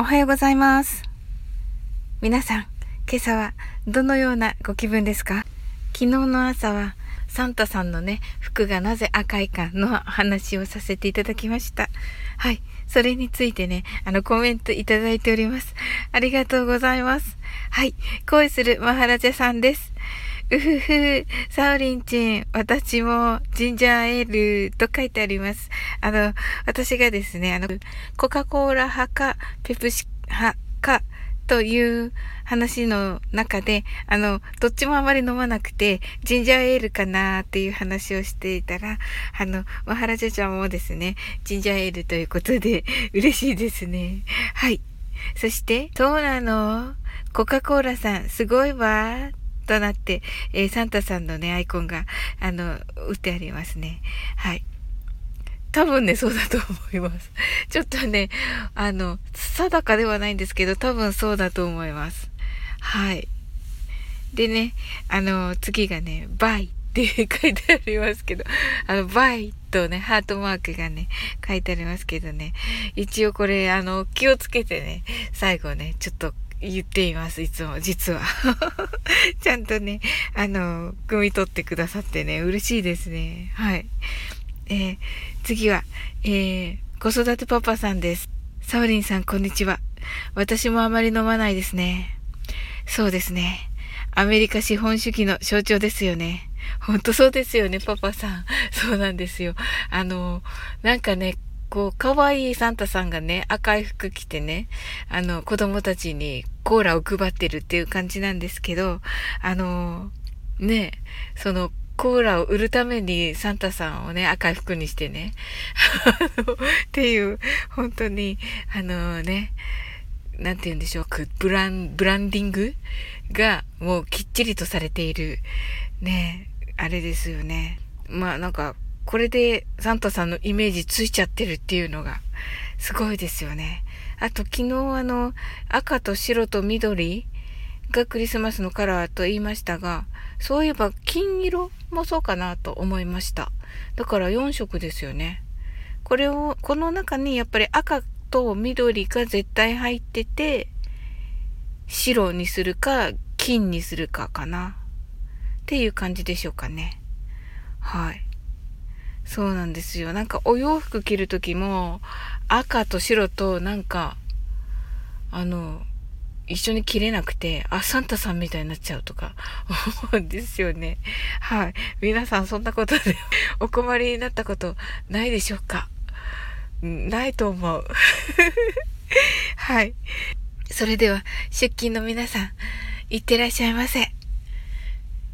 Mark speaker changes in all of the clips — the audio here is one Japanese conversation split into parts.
Speaker 1: おはようございます。皆さん、今朝はどのようなご気分ですか？昨日の朝はサンタさんのね、服がなぜ赤いかの話をさせていただきました。はい。それについてね、あの、コメントいただいております。ありがとうございます。はい。恋するマハラジャさんです。うふふ、サオリンチン、私もジンジャーエールと書いてあります。あの、私がですね、あの、コカ・コーラ派か、ペプシ派か、という話の中で、あの、どっちもあまり飲まなくて、ジンジャーエールかなっていう話をしていたら、あの、マハラジャちゃんもですね、ジンジャーエールということで、嬉しいですね。はい。そして、そうなのコカ・コーラさん、すごいわ。となって、えー、サンタさんのね、アイコンが、あの、打ってありますね。はい。多分ね、そうだと思います。ちょっとね、あの、定かではないんですけど、多分そうだと思います。はい。でね、あの、次がね、 bye って書いてありますけど、あの、バイとね、ハートマークがね、書いてありますけどね、一応これ、あの、気をつけてね、最後ね、ちょっと言っています、いつも、実は。ちゃんとね、あの、汲み取ってくださってね、嬉しいですね。はい。えー、次は、えー、子育てパパさんです。サオリンさん、こんにちは。私もあまり飲まないですね。そうですね。アメリカ資本主義の象徴ですよね。ほんとそうですよね、パパさん。そうなんですよ。あの、なんかね、こう、可愛いサンタさんがね、赤い服着てね、あの、子供たちにコーラを配ってるっていう感じなんですけど、あの、ね、その、コーラを売るためにサンタさんをね、赤い服にしてね、っていう、本当に、あのね、なんて言うんでしょう、ブラン、ブランディングがもうきっちりとされている、ね、あれですよね。まあなんか、これでサンタさんのイメージついちゃってるっていうのがすごいですよね。あと昨日あの赤と白と緑がクリスマスのカラーと言いましたが、そういえば金色もそうかなと思いました。だから4色ですよね。これを、この中にやっぱり赤と緑が絶対入ってて、白にするか金にするかかな。っていう感じでしょうかね。はい。そうなんですよ。なんかお洋服着るときも赤と白となんかあの一緒に着れなくて、あ、サンタさんみたいになっちゃうとか思うんですよね。はい。皆さんそんなことで お困りになったことないでしょうか？ないと思う。はい。それでは出勤の皆さん、いってらっしゃいませ。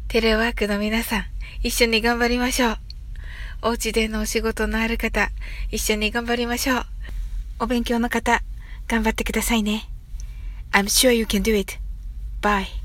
Speaker 1: テレワークの皆さん、一緒に頑張りましょう。お家でのお仕事のある方、一緒に頑張りましょう。お勉強の方、頑張ってくださいね。I'm sure you can do it. Bye.